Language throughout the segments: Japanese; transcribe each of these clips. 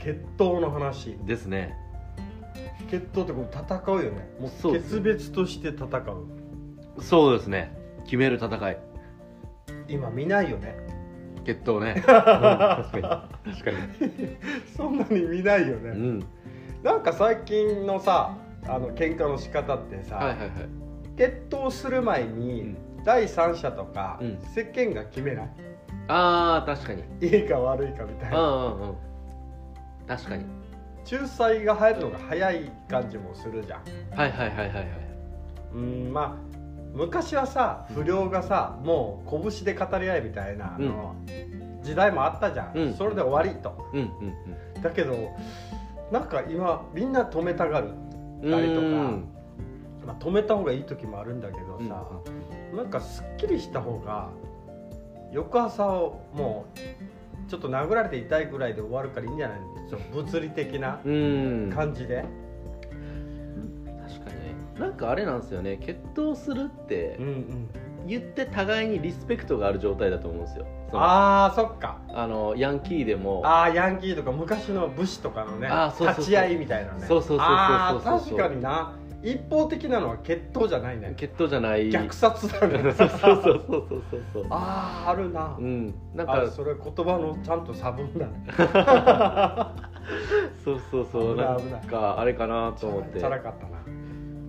決闘の話。ですね。決闘ってこう戦うよね。もう決別として戦う。そうですね。決める戦い。今見ないよね。決闘ね、うん確かに。確か そんなに見ないよに、ね、うん、なんか最近のさあの喧嘩の仕方ってさ、はいはいはい。決闘する前に、うん。第三者とか、うん。世間が決めない。ああ確かに。いいか悪いかみたいな。うんうんうん確かに。仲裁が入るのが早い感じもするじゃん。はいはいはいはいはい。うんまあ昔はさ不良がさもう拳で語り合いみたいなあの、時代もあったじゃん、うん。それで終わりと。うんうんだけどなんか今みんな止めたがる、うん誰とかうん。まあ、止めた方がいい時もあるんだけどさ、なんかすっきりした方が翌朝をもうちょっと殴られて痛いぐらいで終わるからいいんじゃないの物理的なうん。感じで、確かに。ねなんかあれなんですよね。決闘するってうんうん、言って互いにリスペクトがある状態だと思うんですよ。あーそっか。あのヤンキーでも。あーヤンキーとか昔の武士とかのね立ち会いみたいなね。そうそうそうそうそう。あー確かにな一方的なのは決闘じゃないね。決闘じゃない。虐殺だね。そうそうそうそうそうそう。そうあああるな、うん。なんあかそれ言葉のちゃんと差分だね。そうそうそう。なんかあれかなと思って。チャラかった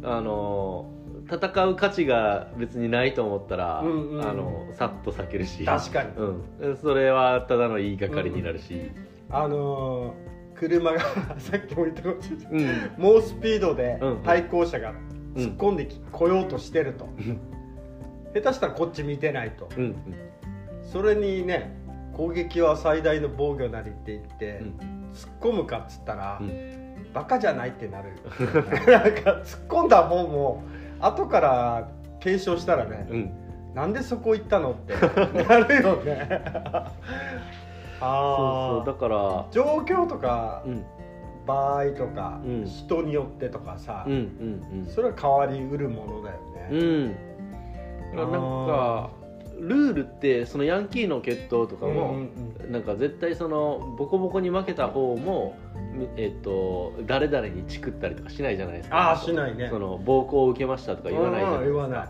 な。あの戦う価値が別にないと思ったら、うんうん。あのさっと避けるし。確かに。うん、それはただの言いがかりになるし、あのー車が さっきも言ったかもしれないうん。猛スピードでうん対向車が突っ込んでき、来ようとしてると。うん。下手したらこっち見てないと。うんうん。それにね攻撃は最大の防御なりって言って、突っ込むかっつったら、うん。バカじゃないってなる なんか突っ込んだ方も後から検証したらね、うん。なんでそこ行ったのってなるよね そうあそうだから状況とか、うん。場合とか、うん。人によってとかさ、うんうんそれは変わりうるものだようんね、うん。だからなんかルールってそのヤンキーの決闘とかうんも、うん。なんか絶対そのボコボコに負けた方もえっと誰々にチクったりとかしないじゃないですか。ああしないね。その暴行を受けましたとか言わないじゃないですか。うん言わない。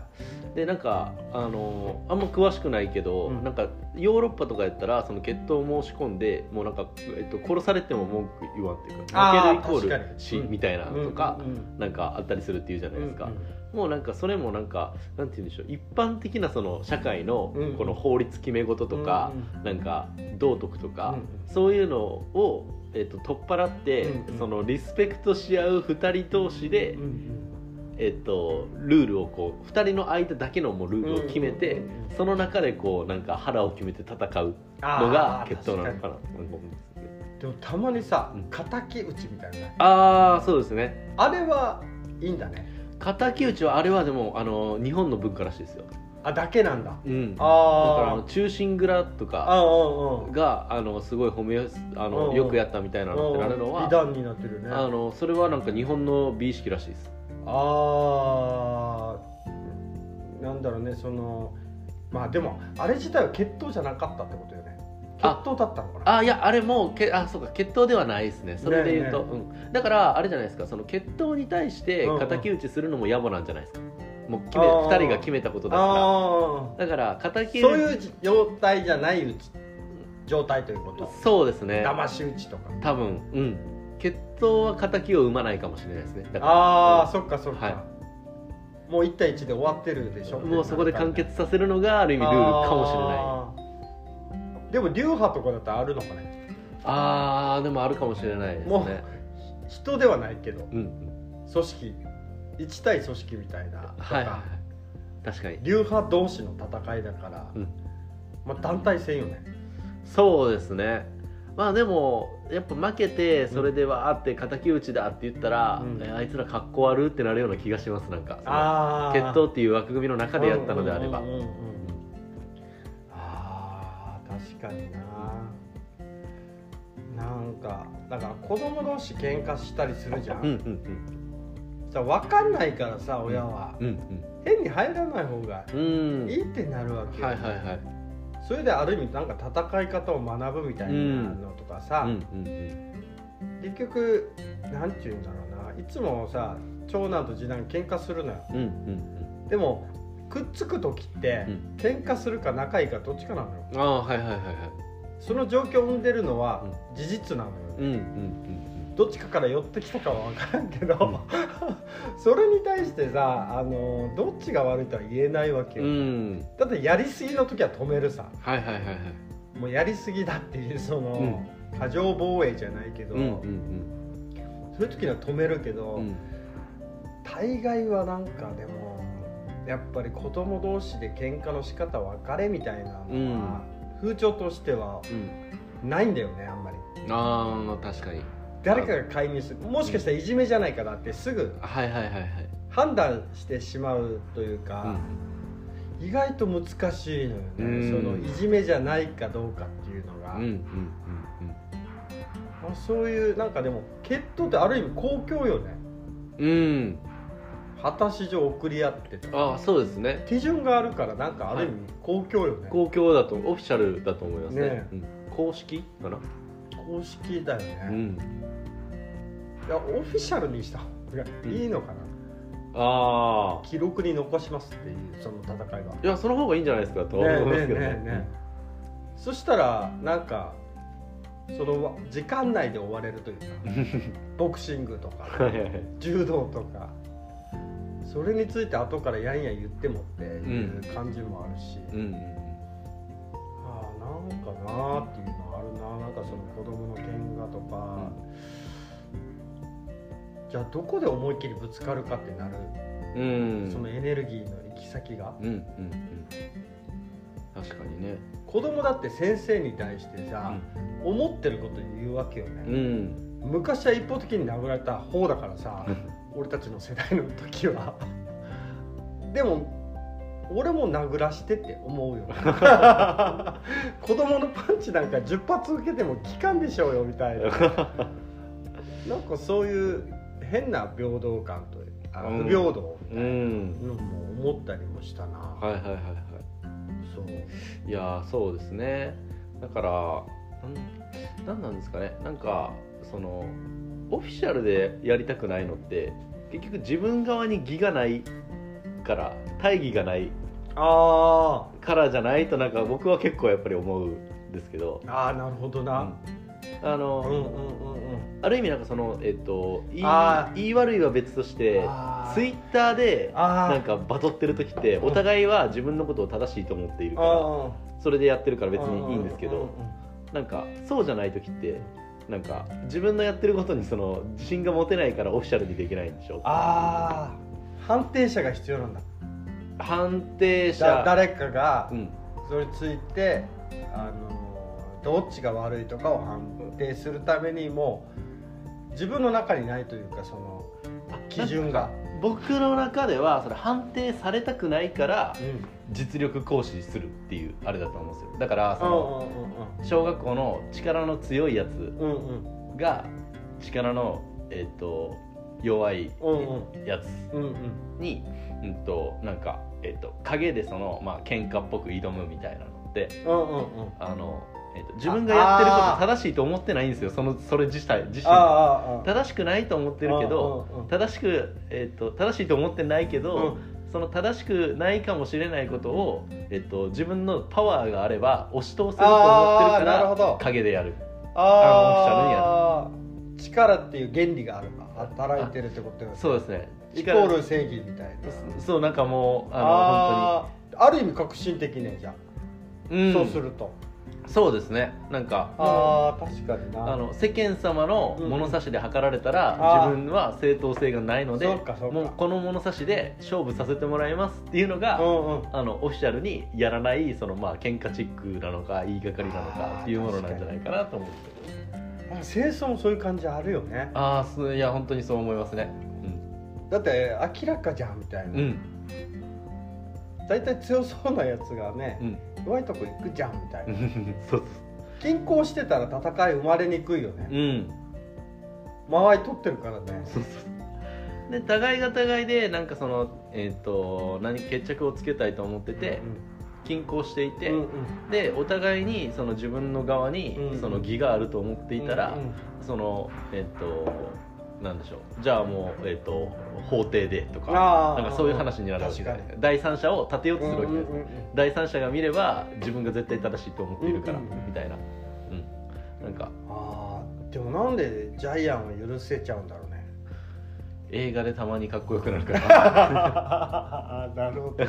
でなんかあのあんま詳しくないけど、うん。なんかヨーロッパとかやったらその決闘を申し込んでもうなんか、えっと、殺されても文句言わんっていうか負けるイコール死みたいなのとか、うんうんなんかあったりするっていうじゃないですか、うんうん。もうなんかそれもなんかなんて言うんでしょう一般的なその社会のうん。この法律決め事とか、うんなんか道徳とか、うん。そういうのを、えっと取っ払って、うんうん。そのリスペクトし合う2人同士で、うんうん。えっと、ルールをこう2人の間だけのもうルールを決めて、うんうんうんその中でこうなんか腹を決めて戦うあのがー決闘なのかな。確と思うんですねでもたまにさうん。敵討ちみたいなああそうですね。あれはいいんだね。敵討ちはあれはでもあの日本の文化らしいですよ、あだけなんだ。うん、だからああの忠臣蔵とあかあうんうんがあのすごい褒めあうんうん。のよくやったみたいなのってなるのは美談になってるね。あのそれはなんか日本の美意識らしいです。あー。なんだろうねそのまあでもあれ自体は決闘じゃなかったってことよね。決あ闘だったのかな。あいやあれもけあそうか決闘ではないですね。それで言うと、ねうん、だからあれじゃないですか。その決闘に対してうんうん。敵討ちするのも野暮なんじゃないですかもう決めあー。2人が決めたことだかあらだからあ敵そういう状態じゃない討ち状態ということ。そうですね。騙し討ちとか。多分うん。決闘は敵を生まないかもしれないですね。ああ、そっかそっか、はもう1対1で終わってるでしょ。もうそこで完結させるのがある意味ルールかもしれない。でも流派とかだったらあるのかね。あーでもあるかもしれないですもうね人ではないけど。うん。組織1対組織みたいなとか、はいはい。はい確かに。流派同士の戦いだから、うん。まあ、団体戦よね。そうですね。まあでもやっぱ負けてそれでわーって敵討ちだって言ったら、うん。えあいつらかっこ悪ってなるような気がしますなんか。決闘っていう枠組みの中でやったのであれば、うんうんうんうんあー確かにな。なんかだから子供同士喧嘩したりするじゃん、うんうんさ分かんないからさ親は、うん変に入らない方がうん。うんいいってなるわけよ、はいはいはい。それである意味なんか戦い方を学ぶみたいなのとかさ、うん。うんうん結局なんて言うんだろうな。いつもさ長男と次男喧嘩するのよ。うんうんでもくっつく時って、うん。喧嘩するか仲いいかどっちかなのよ。あはいはいはいはい。その状況を生んでるのは事実なのよ、うんうんうんどっちかから寄ってきたかは分からんけど、うん。それに対してさあのどっちが悪いとは言えないわけよ、うん。うんだってやりすぎの時は止めるさ。はいはいはいはい。もうやりすぎだっていうその、うん。過剰防衛じゃないけど、うんうんそういう時には止めるけど、うん。うん大概はなんかでもやっぱり子供同士で喧嘩の仕方別れみたいなのは、風潮としてはうん。ないんだよねあんまり。ああ確かに誰かが介入する。もしかしたらいじめじゃないかなってすぐはいはいはいはい。判断してしまうというか、意外と難しいのよね、うん。そのいじめじゃないかどうかっていうのが、うんうんうんまあそういうなんかでも決闘ってある意味公共よね。うん。うん果たし状送り合ってとか。ああそうですね。基準があるからなんかある意味公共よね、公共だとオフィシャルだと思いますね。ねうん。公式かな？公式だよね、うん。いやオフィシャルにした。方がいいのかな、ああ記録に残しますっていうその戦いは。いやその方がいいんじゃないですかと思いますけど。ねえねえそしたらなんかその時間内で終われるというか ボクシングとか柔道とかそれについて後からやんや言ってもっていう感じもあるし、うんうんああなんかなーっていうのはあるななんかその子供の喧嘩とか、じゃあどこで思いっきりぶつかるかってなる、うん。そのエネルギーの行き先が。うんうんうん。確かにね。子供だって先生に対してさ、思ってること言うわけよね、うん。昔は一方的に殴られた方だからさ俺たちの世代の時は。でも俺も殴らしてって思うよ。子供のパンチなんか10発受けても効かんでしょうよみたいな。なんかそういう変な平等感とあうん不平等みうたいんなのも思ったりもしたな、はいはいはいはい。そう。いやーそうですね。だからなんなんですかね。なんかそのオフィシャルでやりたくないのって結局自分側に義がないから大義がないあからじゃないとなんか僕は結構やっぱり思うんですけど、ーあーなるほどな、あの、うん、うんうんうん。ある意味なんかそのえっと言い言い悪いは別としてツイッターでなんかバトってる時ってお互いは自分のことを正しいと思っているからあそれでやってるからー別にいいんですけどなんかそうじゃない時ってなんか自分のやってることにその自信が持てないからオフィシャルにできないんでしょああ判定者が必要なんだ。判定だ者誰かがうん。それについて、あのどっちが悪いとかを判定するためにも自分の中にないというかその基準が、僕の中ではそれ判定されたくないからうん。実力行使するっていうあれだと思うんですよ。だからそうんの小学校の力の強いやつが力のえっと弱いやつうんうん。にうんとなんかえっと影でそのまあ喧嘩っぽく挑むみたいなのってうんうんうん。あの、えっと自分がやってること正しいと思ってないんですよ。そのそれ自体自身。正しくないと思ってるけど正しく、えっと正しいと思ってないけど、うん。その正しくないかもしれないことを、えっと、自分のパワーがあれば押し通せると思ってるかあーなるほど。ら影でやる。ああ力っていう原理がある働いてるってことよね。そうですね。イコール正義みたいな。そうなんかもうあのあー。ある意味革新的ねじゃあ、本当に、うん、そうするとそうですね。なんかああ確かにな。あの世間様の物差しで測られたら、あー。自分は正当性がないのでもうこの物差しで勝負させてもらいますっていうのが、うんうん。あのオフィシャルにやらないそのまあ喧嘩チックなのか言いがかりなのかっていうものなんじゃないかなと思うんですけどあ清掃もそういう感じあるよね。ああすいや本当にそう思いますね。だって明らかじゃんみたいな、うんうん大体強そうなやつがねうん。弱いとこ行くじゃんみたいな。そう均衡してたら戦い生まれにくいよね。そううん。間合い取ってるからね。そうそう。で互いが互いでなんかそのえっ、と何決着をつけたいと思ってて、均衡していて、うんうん。でお互いにその自分の側にうんその義があると思っていたら、うんうん。そのえっとなんでしょう。じゃあもう、えっと法廷でとかなんかそういう話になるわけじゃない確か第三者を立てようとするわけです、うんうんうん第三者が見れば自分が絶対正しいと思っているから、うんうんうん。みたいな、うん、なんか。あーでもなんでジャイアンを許せちゃうんだろうね。映画でたまにかっこよくなるから。あ なるほど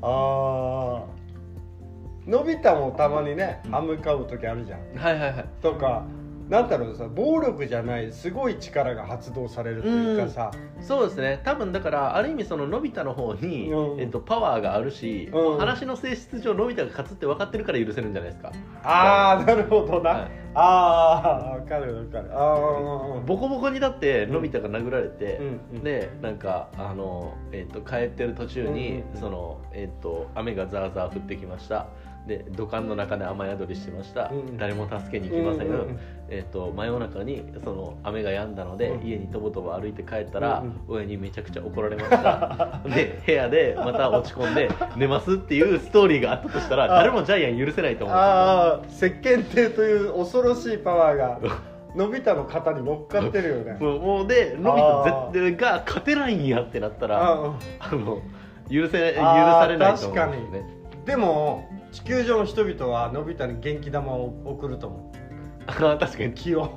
ああのび太もたまにね歯向かう時あるじゃん。はいはいはい。とかなんだろうさ暴力じゃないすごい力が発動されるというかさ、そうですね。多分だからある意味そののび太の方に、うん。えっと、パワーがあるし、うん。話の性質上のび太が勝つって分かってるから許せるんじゃないですか。ああなるほどな、はい。ああわかるわかる。ああボコボコにだってのび太が殴られて、うんうん。でなんかあの、えっと帰ってる途中に、うんうん。そのえっと雨がザーザー降ってきましたで土管の中で雨宿りしてました、うん。うん誰も助けに行きません、うんうんうん。えっと真夜中にその雨が止んだので、うん。家にとぼとぼ歩いて帰ったら、うん。うん親にめちゃくちゃ怒られました。で部屋でまた落ち込んで寝ますっていうストーリーがあったとしたらあ。誰もジャイアン許せないと思う。んああ石鹸亭という恐ろしいパワーがのび太の肩に乗っかってるよね。もうでのび太絶対が勝てないんやってなったらあの許せ許されないと思うんですよねでも地球上の人々はのび太に元気玉を送ると思う。あー確かに。気を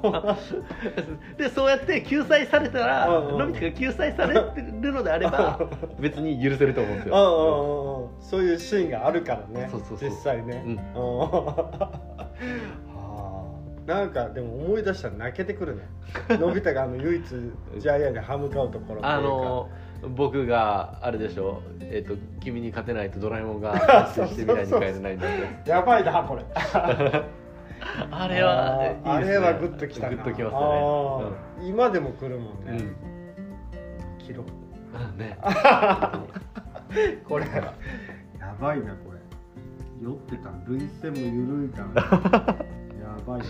でそうやって救済されたらのび太が救済されてるのであれば 別に許せると思うんですよ。うんうんそういうシーンがあるからね。そうそうそう。実際ね。うん。なんかでも思い出したら泣けてくるね。のび太があの唯一ジャイアンに歯向かうところっていうか。あの僕があれでしょ？えっ、と君に勝てないとドラえもんが 達成して未来に帰れないんだってやばいなこれ。あれはあれはグッときたな。グッときましたあー。今でも来るもんね。ね、切ろううんね。これやばいなこれ。酔ってた。涙腺も緩いから。やばいな